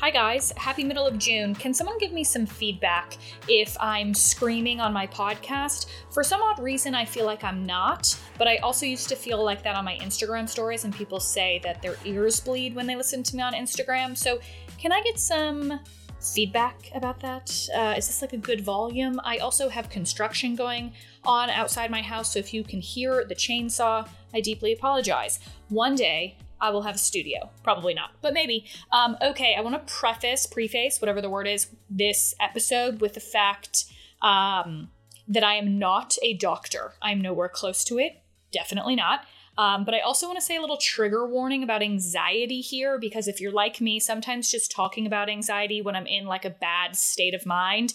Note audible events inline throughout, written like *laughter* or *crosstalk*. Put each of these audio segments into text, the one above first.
Hi guys, happy middle of June. Can someone give me some feedback if I'm screaming on my podcast? For some odd reason, I feel like I'm not, but I also used to feel like that on my Instagram stories, and people say that their ears bleed when they listen to me on Instagram. So, can I get some feedback about that? Uh, is this like a good volume? I also have construction going on outside my house, so if you can hear the chainsaw, I deeply apologize. One day, I will have a studio. Probably not, but maybe. Um, okay, I want to preface, preface, whatever the word is, this episode with the fact um, that I am not a doctor. I'm nowhere close to it. Definitely not. Um, but I also want to say a little trigger warning about anxiety here because if you're like me, sometimes just talking about anxiety when I'm in like a bad state of mind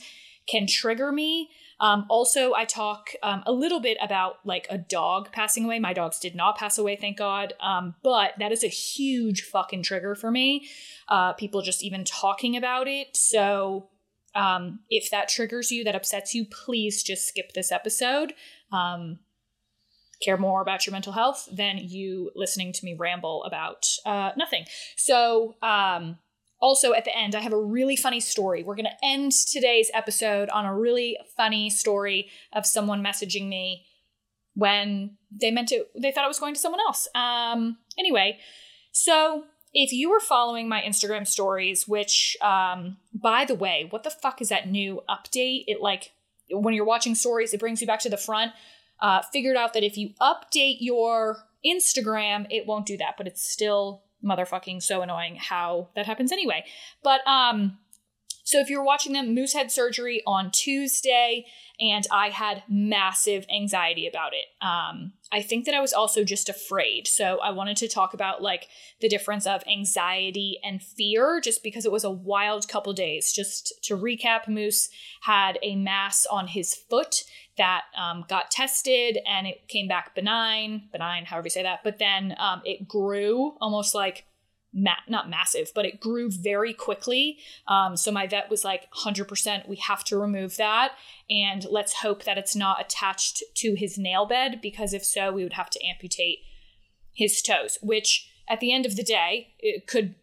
can trigger me. Um, also, I talk um, a little bit about like a dog passing away. My dogs did not pass away, thank God. Um, but that is a huge fucking trigger for me. Uh, people just even talking about it. So um, if that triggers you, that upsets you, please just skip this episode. Um, care more about your mental health than you listening to me ramble about uh, nothing. So, um, also, at the end, I have a really funny story. We're going to end today's episode on a really funny story of someone messaging me when they meant it, they thought it was going to someone else. Um, anyway, so if you were following my Instagram stories, which, um, by the way, what the fuck is that new update? It like, when you're watching stories, it brings you back to the front. Uh, figured out that if you update your Instagram, it won't do that, but it's still motherfucking so annoying how that happens anyway. But um so if you're watching them, Moose had surgery on Tuesday, and I had massive anxiety about it. Um, I think that I was also just afraid. So I wanted to talk about like the difference of anxiety and fear, just because it was a wild couple days. Just to recap, Moose had a mass on his foot that um, got tested, and it came back benign, benign, however you say that. But then um, it grew almost like ma- not massive, but it grew very quickly. Um, so my vet was like, 100%, we have to remove that. And let's hope that it's not attached to his nail bed, because if so, we would have to amputate his toes, which at the end of the day, it could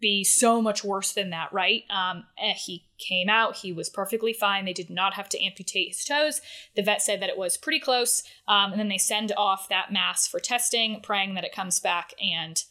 be so much worse than that, right? Um, eh, he came out, he was perfectly fine. They did not have to amputate his toes. The vet said that it was pretty close. Um, and then they send off that mass for testing, praying that it comes back and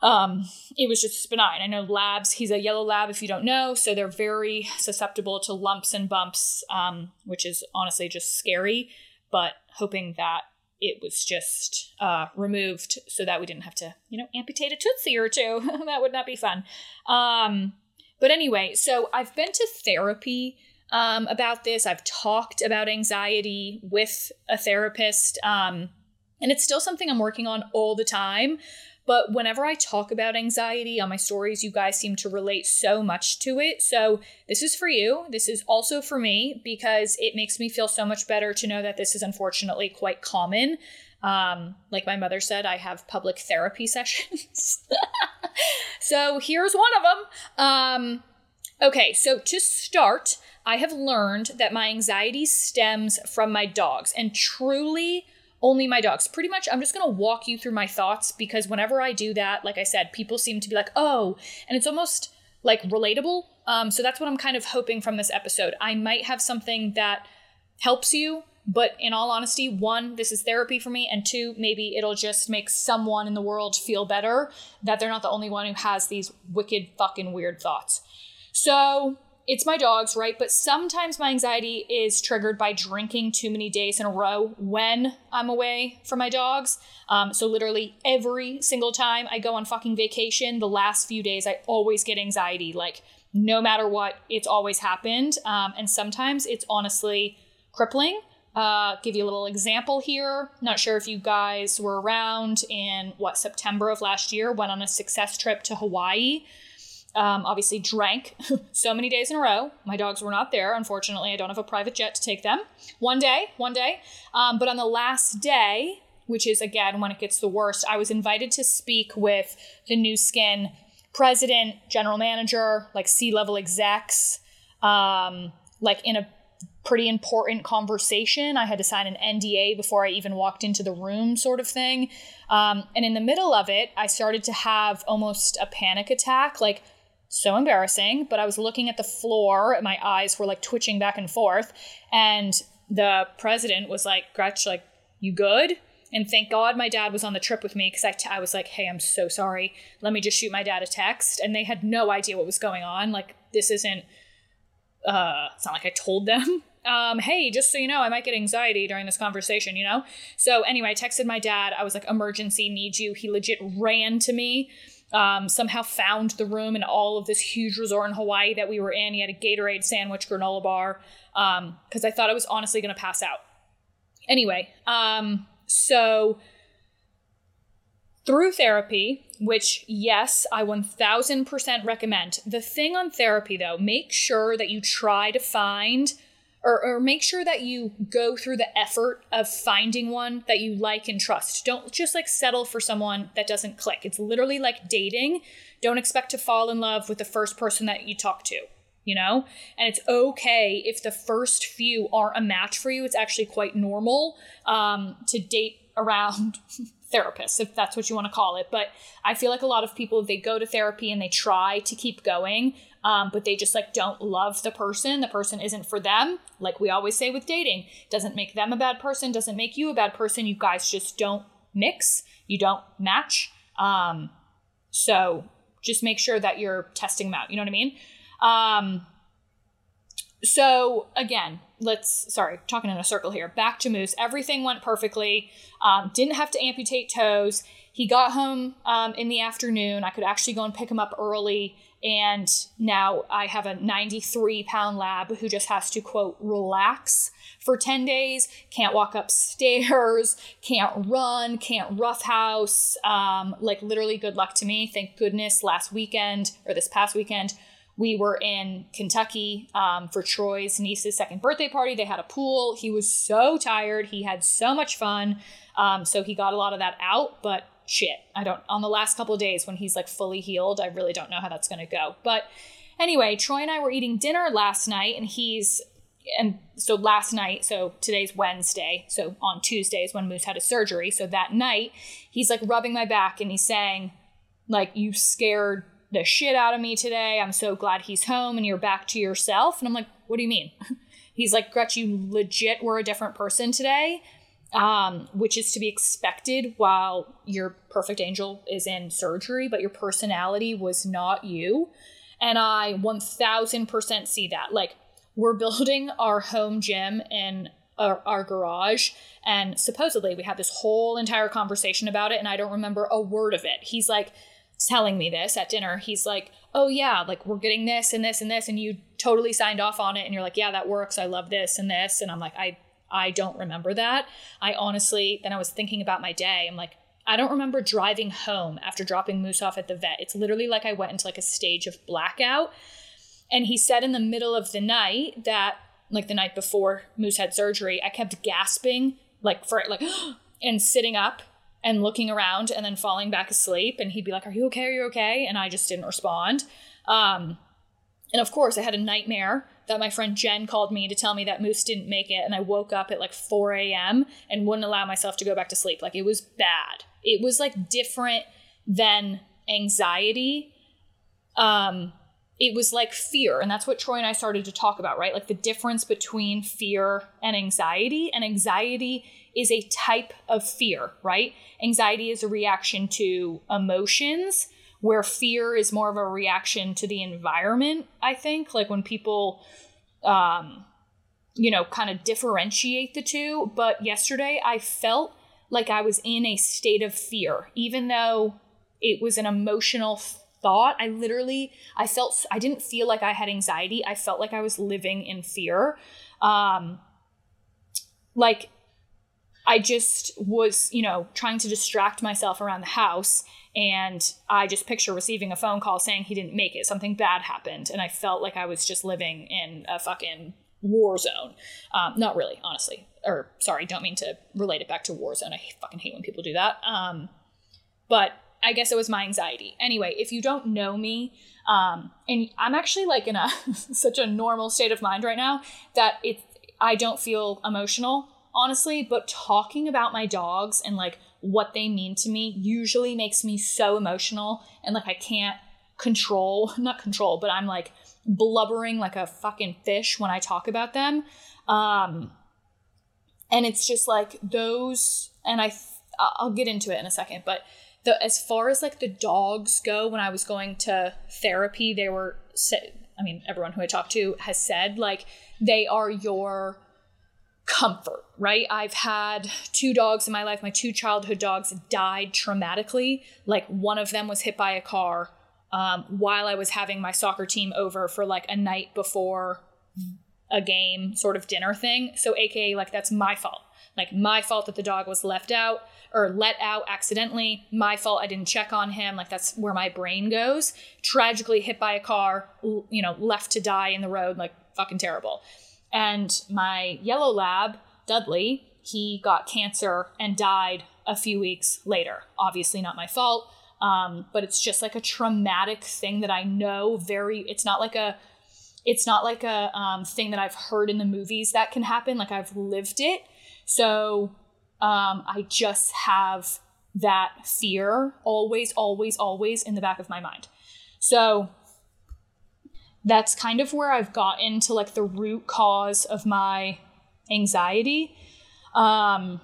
um, it was just benign. I know labs, he's a yellow lab if you don't know, so they're very susceptible to lumps and bumps, um, which is honestly just scary, but hoping that it was just uh, removed so that we didn't have to, you know, amputate a tootsie or two. *laughs* that would not be fun. Um, but anyway, so I've been to therapy um, about this. I've talked about anxiety with a therapist, um, and it's still something I'm working on all the time. But whenever I talk about anxiety on my stories, you guys seem to relate so much to it. So this is for you. This is also for me because it makes me feel so much better to know that this is unfortunately quite common. Um, like my mother said, I have public therapy *laughs* sessions. so here's one of them. Um, okay, so to start, I have learned that my anxiety stems from my dogs. And truly, only my dogs. Pretty much, I'm just going to walk you through my thoughts because whenever I do that, like I said, people seem to be like, oh, and it's almost like relatable. Um, so that's what I'm kind of hoping from this episode. I might have something that helps you, but in all honesty, one, this is therapy for me, and two, maybe it'll just make someone in the world feel better that they're not the only one who has these wicked fucking weird thoughts. So it's my dogs, right? But sometimes my anxiety is triggered by drinking too many days in a row when I'm away from my dogs. Um, so literally every single time I go on fucking vacation, the last few days, I always get anxiety. Like no matter what, it's always happened. Um, and sometimes it's honestly crippling. Uh, give you a little example here. Not sure if you guys were around in what September of last year. Went on a success trip to Hawaii um, obviously drank *laughs* so many days in a row. My dogs were not there. Unfortunately, I don't have a private jet to take them. One day, one day. Um, but on the last day, which is again when it gets the worst, I was invited to speak with the Nu Skin president, general manager, like C level execs, um, like in a pretty important conversation. I had to sign an NDA before I even walked into the room, sort of thing. Um, and in the middle of it, I started to have almost a panic attack. Like, so embarrassing, but I was looking at the floor, and my eyes were like twitching back and forth. And the president was like, Gretch, like, you good? And thank God my dad was on the trip with me because I, t- I was like, hey, I'm so sorry. Let me just shoot my dad a text. And they had no idea what was going on. Like, this isn't, uh, it's not like I told them. *laughs* Um, hey, just so you know, I might get anxiety during this conversation, you know? So anyway, I texted my dad. I was like, emergency, need you. He legit ran to me. Um, somehow found the room in all of this huge resort in Hawaii that we were in. He had a Gatorade sandwich, granola bar, because um, I thought I was honestly going to pass out. Anyway, um, so through therapy, which, yes, I 1000% recommend. The thing on therapy, though, make sure that you try to find or, or make sure that you go through the effort of finding one that you like and trust. Don't just like settle for someone that doesn't click. It's literally like dating. Don't expect to fall in love with the first person that you talk to you know? And it's okay if the first few aren't a match for you. It's actually quite normal um, to date around *laughs* therapists, if that's what you want to call it. But I feel like a lot of people, they go to therapy and they try to keep going, um, but they just like don't love the person. The person isn't for them. Like we always say with dating, doesn't make them a bad person, doesn't make you a bad person. You guys just don't mix, you don't match. Um, so just make sure that you're testing them out. You know what I mean? Um, so again, let's sorry, talking in a circle here. Back to Moose. Everything went perfectly. Um, didn't have to amputate toes. He got home um, in the afternoon. I could actually go and pick him up early. And now I have a 93 pound lab who just has to quote relax for 10 days, can't walk upstairs, *laughs* can't run, can't roughhouse. Um, like, literally, good luck to me. Thank goodness last weekend or this past weekend, we were in Kentucky um, for Troy's niece's second birthday party. They had a pool. He was so tired. He had so much fun. Um, so he got a lot of that out, but shit, I don't, on the last couple days when he's like fully healed, I really don't know how that's going to go. But anyway, Troy and I were eating dinner last night and he's, and so last night, so today's Wednesday, so on Tuesdays when Moose had a surgery. So that night, he's like rubbing my back and he's saying, like, you scared the shit out of me today. I'm so glad he's home and you're back to yourself. And I'm like, what do you mean? *laughs* he's like, Gretch, you legit were a different person today, um, which is to be expected while your perfect angel is in surgery, but your personality was not you. And I 1000% see that. Like, we're building *laughs* our home gym in our, our, garage and supposedly we had this whole entire conversation about it and i don't remember a word of it he's like telling me this at dinner. He's like, "Oh yeah, like we're getting this and this and this and you totally signed off on it and you're like, "Yeah, that works. I love this and this." And I'm like, "I I don't remember that." I honestly, then I was thinking about my day. I'm like, I don't remember driving home after dropping Moose off at the vet. It's literally like I went into like a stage of blackout. And he said in the middle of the night that like the night before Moose had surgery, I kept gasping like for like *gasps* and sitting up and looking around and then falling back asleep. And he'd be like, Are you okay? Are you okay? And I just didn't respond. Um, and of course, I had a nightmare that my friend Jen called me to tell me that Moose didn't make it. And I woke up at like 4 a.m. and wouldn't allow myself to go back to sleep. Like it was bad. It was like different than anxiety. Um, it was like fear. And that's what Troy and I started to talk about, right? Like the difference between fear and anxiety. And anxiety is a type of fear, right? Anxiety is a reaction to emotions, where fear is more of a reaction to the environment, I think. Like when people, um, you know, kind of differentiate the two. But yesterday I felt like I was in a state of fear, even though it was an emotional thought. I literally, I felt, I didn't feel like I had anxiety. I felt like I was living in fear. Um, like I just was, you know, trying to distract myself around the house. And I just picture receiving a phone call saying he didn't make it. Something bad happened. And I felt like I was just living in a fucking war zone. Um, not really, honestly. Or, sorry, don't mean to relate it back to war zone. I fucking hate when people do that. Um, but I guess it was my anxiety. Anyway, if you don't know me, um, and I'm actually like in a *laughs* such a normal state of mind right now that it I don't feel emotional honestly, but talking about my dogs and like what they mean to me usually makes me so emotional and like I can't control, *laughs* not control, but I'm like blubbering like a fucking fish when I talk about them. Um, and it's just like those, and I, I'll get into it in a second, but the, as far as like the dogs go, when I was going to therapy, they were, I mean, everyone who I talked to has said like they are your comfort, right? I've had two dogs in my life. My two childhood dogs died traumatically. Like one of them was hit by a car um, while I was having my soccer team over for like a night before a game, sort of dinner thing. So, AKA, like, that's my fault. Like, my fault that the dog was left out or let out accidentally. My fault I didn't check on him. Like, that's where my brain goes. Tragically hit by a car, you know, left to die in the road. Like, fucking terrible. And my yellow lab, Dudley, he got cancer and died a few weeks later. Obviously, not my fault, um, but it's just like a traumatic thing that I know very. It's not like a. It's not like a um, thing that I've heard in the movies that can happen. Like I've lived it, so um, I just have that fear always, always, always in the back of my mind. So that's kind of where I've gotten to like the root cause of my anxiety. Um,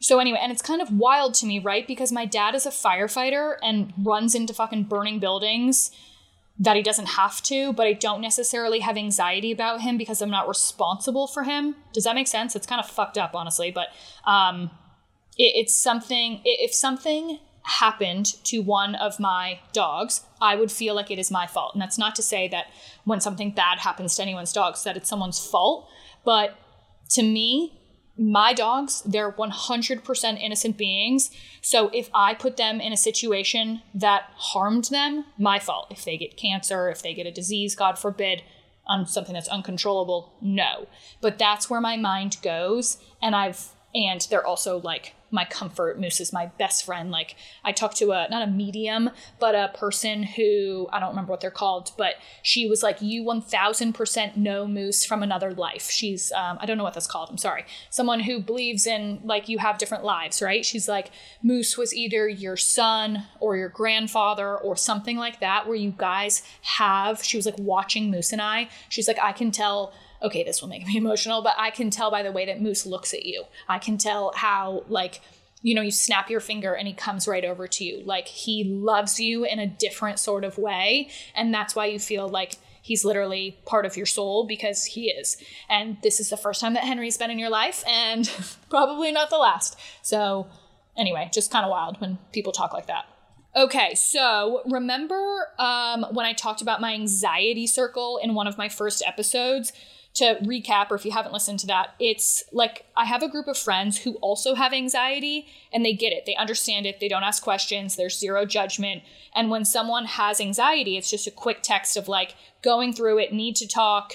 so anyway, and it's kind of wild to me, right? Because my dad is a firefighter and runs into fucking burning buildings that he doesn't have to, but I don't necessarily have anxiety about him because I'm not responsible for him. Does that make sense? It's kind of fucked up, honestly, but um, it, it's something. If something happened to one of my dogs, I would feel like it is my fault. And that's not to say that when something bad happens to anyone's dogs that it's someone's fault, but to me, my dogs, they're 100% innocent beings. So if I put them in a situation that harmed them, my fault. If they get cancer, if they get a disease, God forbid, on something that's uncontrollable, no. But that's where my mind goes. And I've, and they're also like my comfort. Moose is my best friend. Like I talked to a not a medium, but a person who I don't remember what they're called, but she was like, "You one thousand percent know Moose from another life." She's um, I don't know what that's called. I'm sorry. Someone who believes in like you have different lives, right? She's like, Moose was either your son or your grandfather or something like that, where you guys have. She was like watching Moose and I. She's like, I can tell okay, this will make me *laughs* emotional, but I can tell by the way that Moose looks at you. I can tell how, like, you know, you snap your finger and he comes right over to you. Like, he loves you in a different sort of way. And that's why you feel like he's literally part of your soul because he is. And this is the first time that Henry's been in your life and *laughs* probably not the last. So, anyway, just kind of wild when people talk like that. Okay, so remember um, when I talked about my anxiety circle in one of my first episodes? To recap, or if you haven't listened to that, it's like I have a group of friends who also have anxiety and they get it. They understand it. They don't ask questions. There's zero judgment. And when someone has anxiety, it's just a quick text of like going through it, need to talk,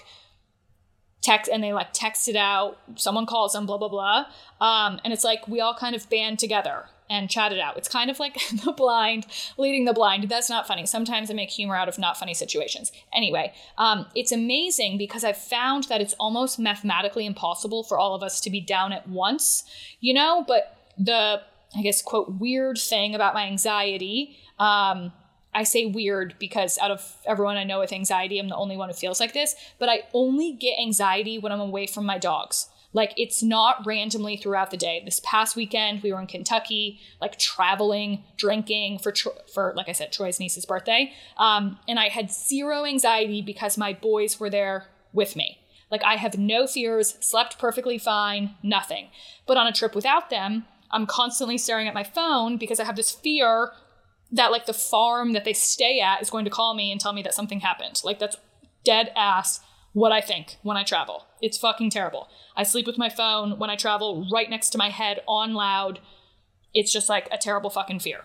text, and they like text it out. Someone calls them, blah, blah, blah. Um, and it's like we all kind of band together and chat it out. It's kind of like *laughs* the blind leading the blind. That's not funny. Sometimes I make humor out of not funny situations. Anyway, um, it's amazing because I've found that it's almost mathematically impossible for all of us to be down at once, you know? But the, I guess, quote, weird thing about my anxiety, um, I say weird because out of everyone I know with anxiety, I'm the only one who feels like this, but I only get anxiety when I'm away from my dogs. Like it's not randomly throughout the day. This past weekend we were in Kentucky, like traveling, drinking for for like I said Troy's niece's birthday. Um, and I had zero anxiety because my boys were there with me. Like I have no fears, slept perfectly fine, nothing. But on a trip without them, I'm constantly staring at my phone because I have this fear that like the farm that they stay at is going to call me and tell me that something happened. Like that's dead ass what I think when I travel. It's fucking terrible. I sleep with my phone when I travel right next to my head on loud. It's just like a terrible fucking fear.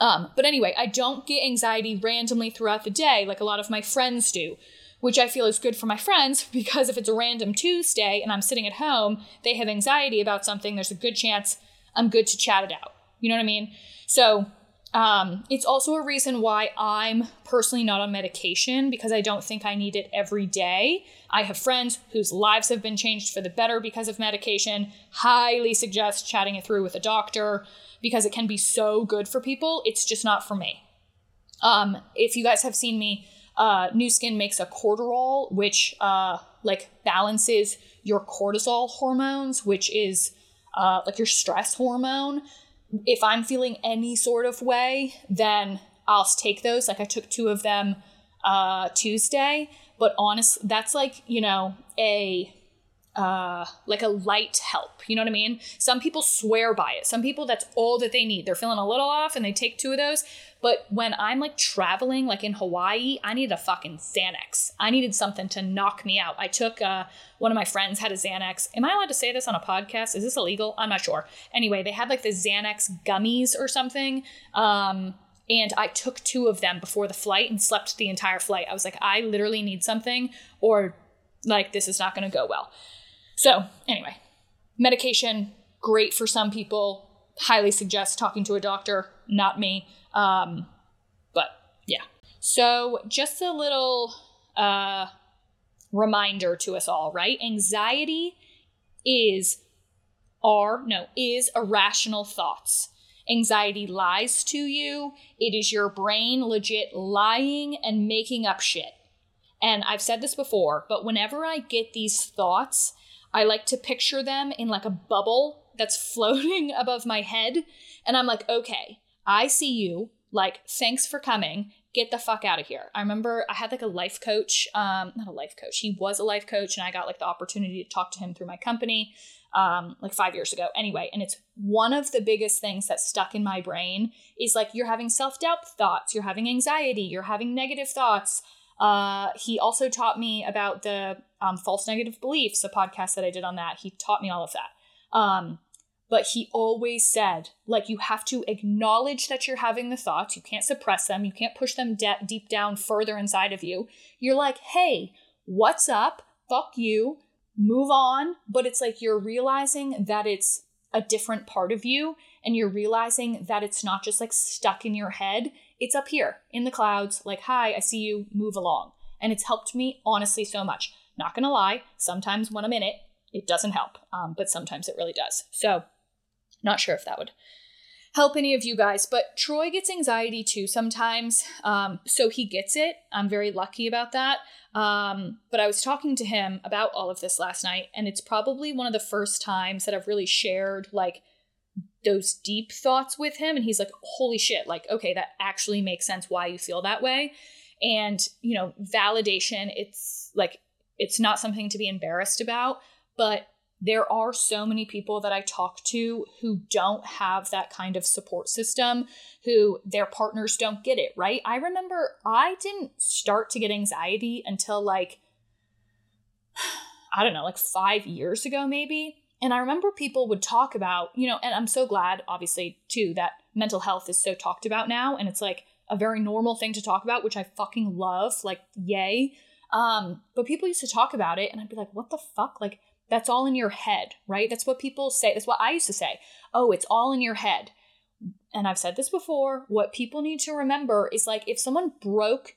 Um, but anyway, I don't get anxiety randomly throughout the day like a lot of my friends do, which I feel is good for my friends *laughs* because if it's a random Tuesday and I'm sitting at home, they have anxiety about something, there's a good chance I'm good to chat it out. You know what I mean? So um, it's also a reason why I'm personally not on medication because I don't think I need it every day. I have friends whose lives have been changed for the better because of medication. Highly suggest chatting it through with a doctor because it can be so good for people. It's just not for me. Um, if you guys have seen me, uh, Nu Skin makes a cortisol, which uh, like balances your cortisol hormones, which is uh, like your stress hormone. If I'm feeling any sort of way, then I'll take those. Like I took two of them uh, Tuesday, but honestly, that's like you know a uh, like a light help. You know what I mean? Some people swear by it. Some people that's all that they need. They're feeling a little off and they take two of those. But when I'm like traveling, like in Hawaii, I needed a fucking Xanax. I needed something to knock me out. I took uh, one of my friends had a Xanax. Am I allowed to say this on a podcast? Is this illegal? I'm not sure. Anyway, they had like the Xanax gummies or something. Um, and I took two of them before the flight and slept the entire flight. I was like, I literally need something, or like this is not going to go well. So, anyway, medication, great for some people. Highly suggest talking to a doctor, not me. Um, but yeah. So, just a little uh, reminder to us all, right? Anxiety is are, no, is irrational thoughts. Anxiety lies to you. It is your brain legit lying and making up shit. And I've said this before, but whenever I get these thoughts, I like to picture them in like a bubble that's floating *laughs* above my head. And I'm like, okay, I see you. Like, thanks for coming. Get the fuck out of here. I remember I had like a life coach, um, not a life coach. He was a life coach, and I got like the opportunity to talk to him through my company um, like five years ago. Anyway, and it's one of the biggest things that stuck in my brain is like you're having self doubt thoughts, you're having anxiety, you're having negative thoughts. Uh, he also taught me about the um, false negative beliefs, a podcast that I did on that. He taught me all of that. Um, but he always said, like, you have to acknowledge that you're having the thoughts. You can't suppress them. You can't push them de- deep down further inside of you. You're like, hey, what's up? Fuck you. Move on. But it's like you're realizing that it's a different part of you and you're realizing that it's not just like stuck in your head. It's up here in the clouds, like, hi, I see you, move along. And it's helped me honestly so much. Not gonna lie, sometimes when I'm in it, it doesn't help, um, but sometimes it really does. So, not sure if that would help any of you guys, but Troy gets anxiety too sometimes. Um, so he gets it. I'm very lucky about that. Um, but I was talking to him about all of this last night, and it's probably one of the first times that I've really shared like those deep thoughts with him. And he's like, holy shit, like, okay, that actually makes sense why you feel that way. And, you know, validation, it's like, it's not something to be embarrassed about, but there are so many people that I talk to who don't have that kind of support system, who their partners don't get it, right? I remember I didn't start to get anxiety until like, I don't know, like five years ago, maybe. And I remember people would talk about, you know, and I'm so glad, obviously, too, that mental health is so talked about now. And it's like a very normal thing to talk about, which I fucking love. Like, yay. Um, but people used to talk about it, and I'd be like, what the fuck? Like, that's all in your head, right? That's what people say. That's what I used to say. Oh, it's all in your head. And I've said this before. What people need to remember is like if someone broke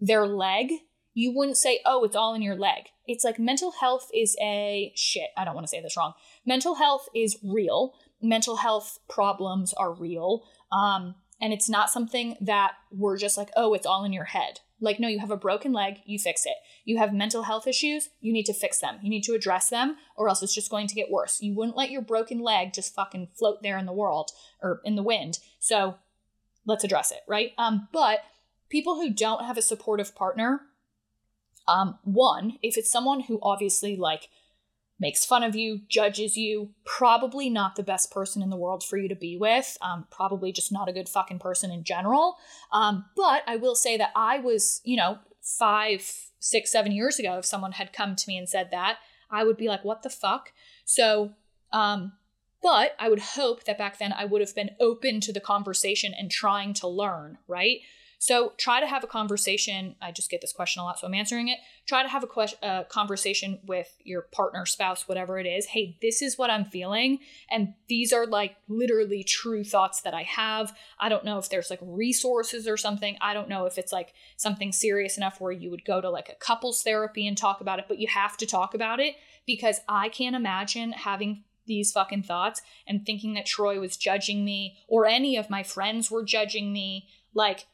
their leg, you wouldn't say, oh, it's all in your leg. It's like mental health is a shit. I don't want to say this wrong. Mental health is real. Mental health problems are real. Um, and it's not something that we're just like, oh, it's all in your head. Like, no, you have a broken leg, you fix it. You have mental health issues, you need to fix them. You need to address them, or else it's just going to get worse. You wouldn't let your broken leg just fucking float there in the world or in the wind. So let's address it, right? Um, but people who don't have a supportive partner, um, one, if it's someone who obviously like makes fun of you, judges you, probably not the best person in the world for you to be with. Um, probably just not a good fucking person in general. Um, but I will say that I was, you know, five, six, seven years ago, if someone had come to me and said that, I would be like, what the fuck? So, um, but I would hope that back then I would have been open to the conversation and trying to learn, right? So try to have a conversation. I just get this question a lot, so I'm answering it. Try to have a a uh, conversation with your partner, spouse, whatever it is. Hey, this is what I'm feeling, and these are like literally true thoughts that I have. I don't know if there's like resources or something. I don't know if it's like something serious enough where you would go to like a couples therapy and talk about it, but you have to talk about it because I can't imagine having these fucking thoughts and thinking that Troy was judging me or any of my friends were judging me. Like,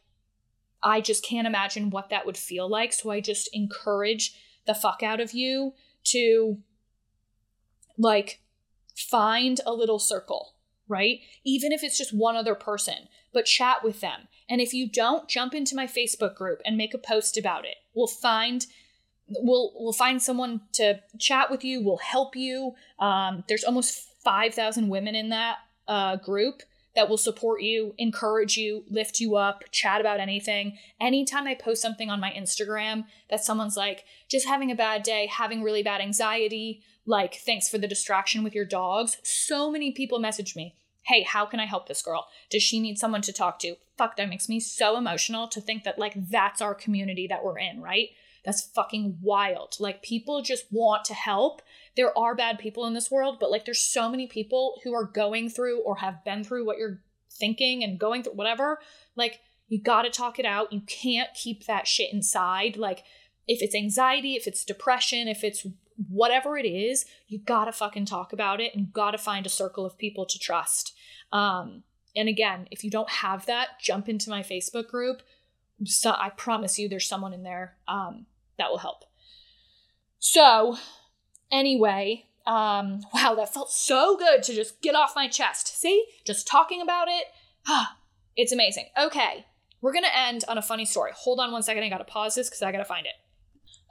I just can't imagine what that would feel like. So I just encourage the fuck out of you to like find a little circle, right? Even if it's just one other person, but chat with them. And if you don't, jump into my Facebook group and make a post about it. We'll find we'll we'll find someone to chat with you. We'll help you. Um, there's almost five thousand women in that uh, group that will support you, encourage you, lift you up, chat about anything. Anytime I post something on my Instagram that someone's like just having a bad day, having really bad anxiety, like thanks for the distraction with your dogs, so many people message me. Hey, how can I help this girl? Does she need someone to talk to? Fuck, that makes me so emotional to think that like that's our community that we're in, right? That's fucking wild. Like people just want to help. There are bad people in this world, but like there's so many people who are going through or have been through what you're thinking and going through whatever. Like you got to talk it out. You can't keep that shit inside. Like if it's anxiety, if it's depression, if it's whatever it is, you got to fucking talk about it and got to find a circle of people to trust. Um and again, if you don't have that, jump into my Facebook group. So I promise you there's someone in there um, that will help. So, anyway, um, *laughs* wow, that felt so good to just get off my chest. See, just talking about it, it's amazing. Okay, we're gonna end on a funny story. Hold on one second, I gotta pause this because I gotta find it.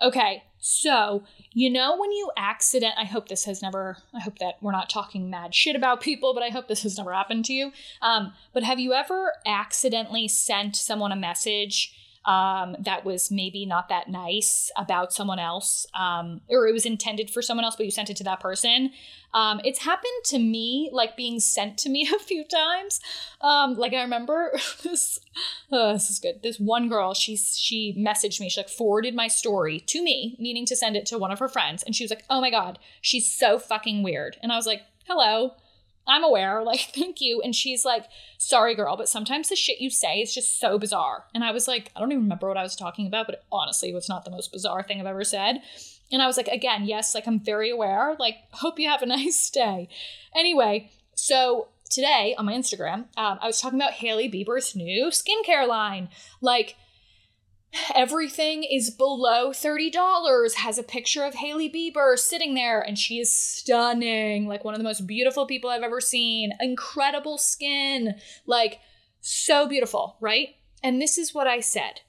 Okay, so you know when you accident, I hope this has never, I hope that we're not talking mad shit about people, but I hope this has never happened to you. Um, but have you ever accidentally sent someone a message um, that was maybe not that nice about someone else, um, or it was intended for someone else, but you sent it to that person. Um, it's happened to me, like being sent to me *laughs* a few times. Um, like I remember *laughs* this. Oh, this is good. This one girl, she she messaged me. She like forwarded my story to me, meaning to send it to one of her friends, and she was like, "Oh my god, she's so fucking weird." And I was like, "Hello." I'm aware, *laughs* like, thank you. And she's like, sorry, girl, but sometimes the shit you say is just so bizarre. And I was like, I don't even remember what I was talking about, but honestly, it was not the most bizarre thing I've ever said. And I was like, again, yes, like, I'm very aware. Like, hope you have a *laughs* nice day. Anyway, so today on my Instagram, um, I was talking about Hailey Bieber's new skincare line. Like, Everything is below $30. Has a picture of Hailey Bieber sitting there, and she is stunning. Like one of the most beautiful people I've ever seen. Incredible skin. Like, so beautiful, right? And this is what I said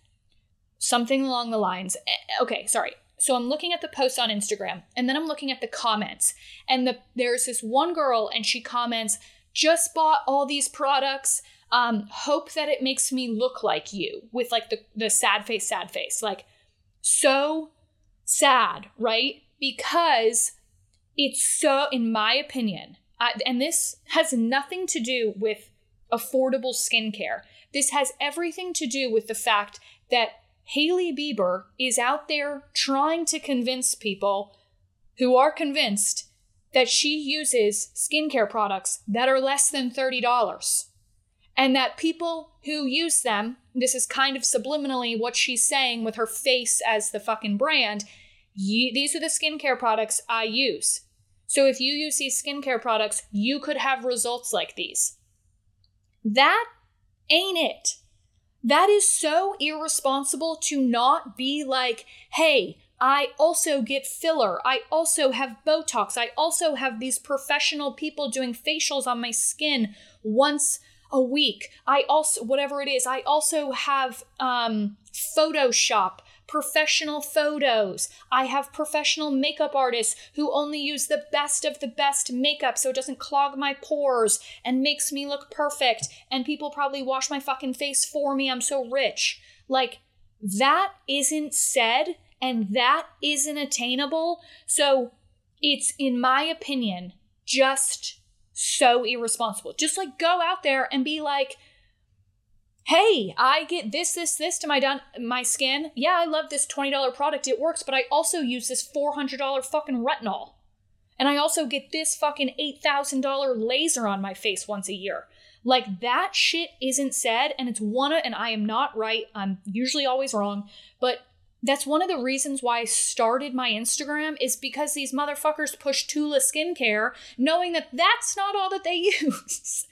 something along the lines eh, okay, sorry. So I'm looking at the post on Instagram, and then I'm looking at the comments. And the, there's this one girl, and she comments, just bought all these products um, hope that it makes me look like you with like the, the sad face, sad face. Like, so sad, right? Because it's so, in my opinion, and this has nothing to do with affordable skincare. This has everything to do with the fact that Hailey Bieber is out there trying to convince people who are convinced that she uses skincare products that are less than $30 and that people who use them, this is kind of subliminally what she's saying with her face as the fucking brand, these are the skincare products I use. So if you use these skincare products, you could have results like these. That ain't it. That is so irresponsible to not be like, hey, I also get filler. I also have Botox. I also have these professional people doing facials on my skin once a week. I also, whatever it is, I also have um, Photoshop, professional photos. I have professional makeup artists who only use the best of the best makeup so it doesn't clog my pores and makes me look perfect. And people probably wash my fucking face for me. I'm so rich. Like, that isn't said and that isn't attainable. So, it's, in my opinion, just so irresponsible. Just like go out there and be like, hey, I get this, this, this to my done my skin. Yeah, I love this $20 product. It works, but I also use this $400 fucking retinol. And I also get this fucking $8,000 laser on my face once a year. Like that shit isn't said, and it's one of, and I am not right. I'm usually always wrong, but that's one of the reasons why I started my Instagram is because these motherfuckers push Tula skincare, knowing that that's not all that they *laughs* use.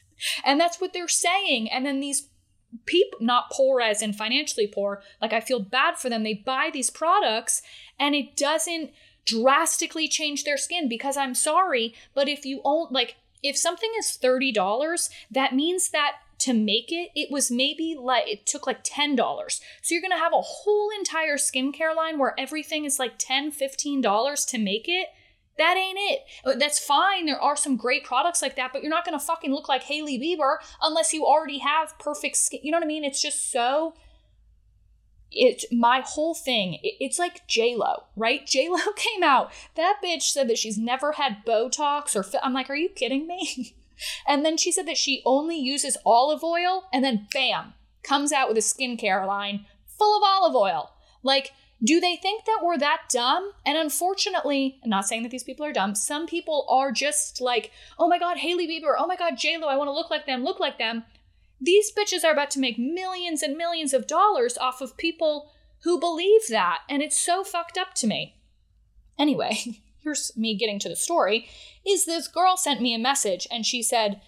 and that's what they're saying. And then these people not poor as in financially poor like i feel bad for them they buy these products and it doesn't drastically change their skin because i'm sorry but if you own like if something is $30 that means that to make it it was maybe like it took like $10 so you're gonna have a whole entire skincare line where everything is like $10 $15 to make it that ain't it. Uh, that's fine. There are some great products like that, but you're not going to fucking look like Hailey Bieber unless you already have perfect skin. You know what I mean? It's just so. It's my whole thing. It's like J Lo, right? J Lo *laughs* came out. That bitch said that she's never had Botox or. I'm like, are you kidding me? *laughs* and then she said that she only uses olive oil, and then bam, comes out with a skincare line full of olive oil. Like do they think that we're that dumb? And unfortunately, I'm not saying that these people are dumb, some people are just like, oh my god, Hailey Bieber, oh my god, JLo, I want to look like them, look like them. These bitches are about to make millions and millions of dollars off of people who believe that, and it's so fucked up to me. Anyway, *laughs* here's me getting to the story is this girl sent me a message and she said,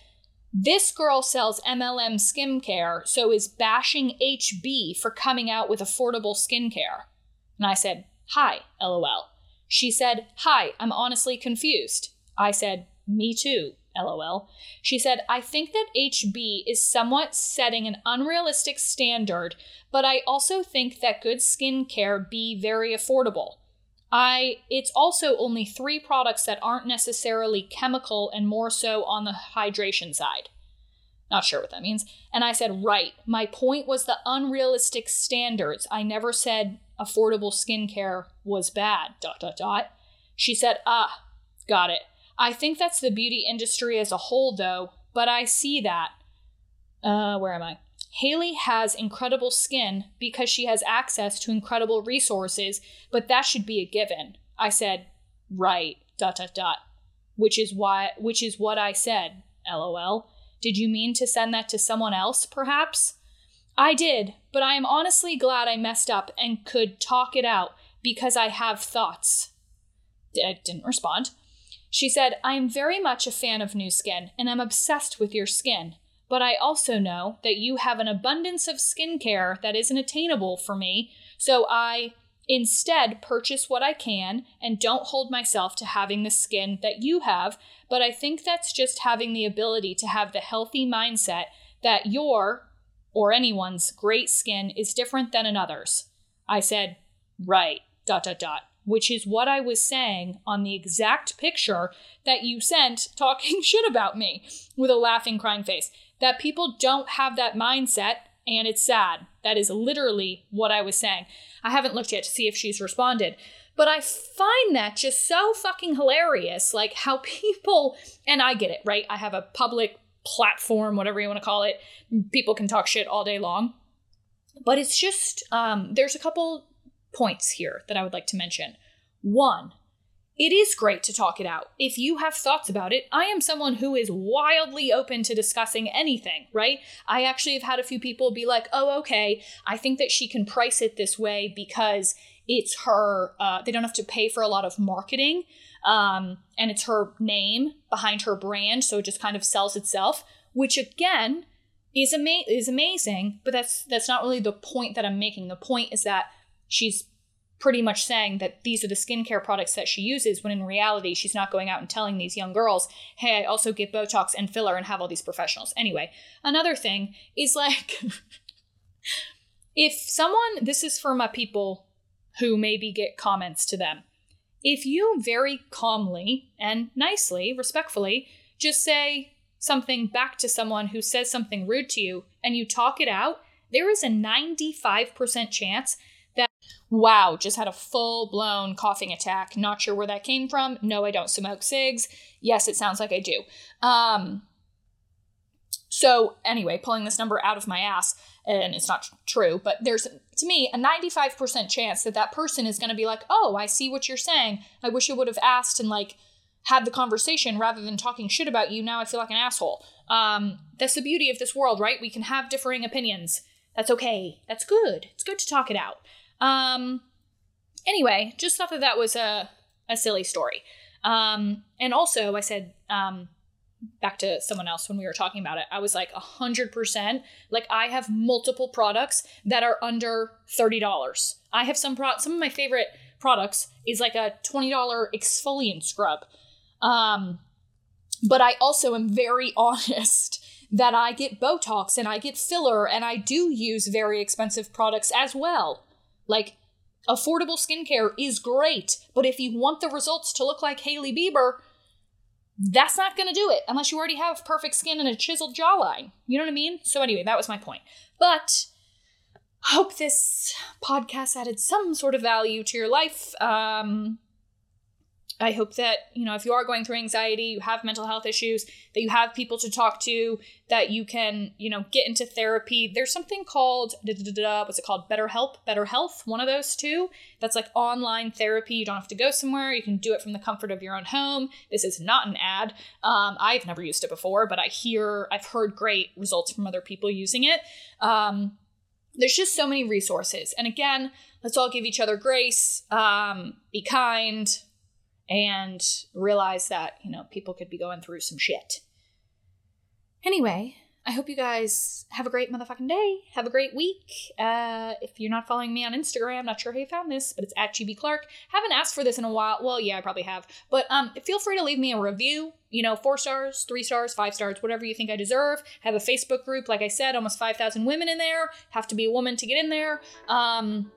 this girl sells MLM skincare, so is bashing HB for coming out with affordable skincare. And I said, Hi, lol. She said, Hi, I'm honestly confused. I said, Me too, lol. She said, I think that HB is somewhat setting an unrealistic standard, but I also think that good skincare be very affordable. I it's also only 3 products that aren't necessarily chemical and more so on the hydration side. Not sure what that means. And I said, "Right. My point was the unrealistic standards. I never said affordable skincare was bad. Dot dot dot. She said, "Ah, got it. I think that's the beauty industry as a whole, though. But I see that. Uh, where am I? Hailey has incredible skin because she has access to incredible resources, but that should be a given. I said, right. Dot dot dot. Which is why. Which is what I said. LOL. Did you mean to send that to someone else, perhaps? I did, but I am honestly glad I messed up and could talk it out because I have thoughts. I didn't respond. She said, I am very much a fan of Nu Skin and I'm obsessed with your skin, but I also know that you have an abundance of skincare that isn't attainable for me, so I instead purchase what I can and don't hold myself to having the skin that you have, but I think that's just having the ability to have the healthy mindset that your or anyone's great skin is different than another's. I said, right, dot, dot, dot, which is what I was saying on the exact picture that you sent talking *laughs* shit about me with a laughing, crying face. That people don't have that mindset, and it's sad. That is literally what I was saying. I haven't looked yet to see if she's responded. But I find that just so fucking hilarious. Like how *laughs* people, and I get it, right? I have a public platform, whatever you want to call it. People can talk shit all day long. But it's just, um, there's a couple points here that I would like to mention. One, it is great to talk it out. If you have thoughts about it, I am someone who is wildly open to discussing anything, right? I actually have had a few people be like, oh, okay, I think that she can price it this way because it's her, uh, they don't have to pay for a lot of marketing. Um, and it's her name behind her brand, so it just kind of sells itself, which again is ama- is amazing. But that's that's not really the point that I'm making. The point is that she's pretty much saying that these are the skincare products that she uses when in reality she's not going out and telling these young girls hey i also get botox and filler and have all these professionals. Anyway another thing is like *laughs* if someone this is for my people who maybe get comments to them. If you very calmly and nicely, respectfully, just say something back to someone who says something rude to you and you talk it out, there is a 95% chance wow, just had a full blown coughing attack. Not sure where that came from. No, I don't smoke cigs. Yes, it sounds like I do. Um, so, anyway, pulling this number out of my ass, and it's not true, but there's, to me, a 95% chance that that person is going to be like, oh, I see what you're saying. I wish I would have asked and, like, had the conversation rather than talking shit about you. Now I feel like an asshole. Um, that's the beauty of this world, right? We can have differing opinions. That's okay. That's good. It's good to talk it out. Um, anyway, just thought that that was a, a silly story. Um, and also, I said, um, back to someone else when we were talking about it. I was like 100%. Like I have multiple products that are under $30. I have some pro some of my favorite products is like a $20 exfoliant scrub. Um but I also am very *laughs* honest that I get Botox and I get filler and I do use very expensive products as well. Like affordable skincare is great, but if you want the results to look like Hailey Bieber, that's not going to do it unless you already have perfect skin and a chiseled jawline. You know what I mean? So, anyway, that was my point. But hope this podcast added some sort of value to your life. Um, I hope that, you know, if you are going through anxiety, you have mental health issues, that you have people to talk to, that you can, you know, get into therapy. There's something called, what's it called? Better Help, Better Health, one of those two. That's like online therapy. You don't have to go somewhere. You can do it from the comfort of your own home. This is not an ad. Um, I've never used it before, but I hear, I've heard great results from other people using it. Um, there's just so many resources. And again, let's all give each other grace, um, be kind, and realize that, you know, people could be going through some shit. Anyway, I hope you guys have a great motherfucking day. Have a great week. Uh, if you're not following me on Instagram, not sure how you found this, but it's at GB Clark. Haven't asked for this in a while. Well, yeah, I probably have. But um, feel free to leave me a review. You know, four stars, three stars, five stars, whatever you think I deserve. Have a Facebook group, like I said, almost 5,000 women in there. Have to be a woman to get in there. Um,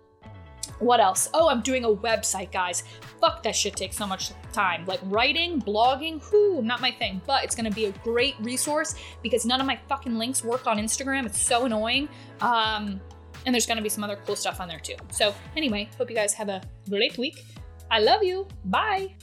what else? Oh, I'm doing a website, guys. Fuck, that shit takes so much time. Like writing, blogging, whoo, not my thing. But it's gonna be a great resource because none of my fucking links work on Instagram. It's so annoying. Um, and there's gonna be some other cool stuff on there too. So, anyway, hope you guys have a great week. I love you. Bye.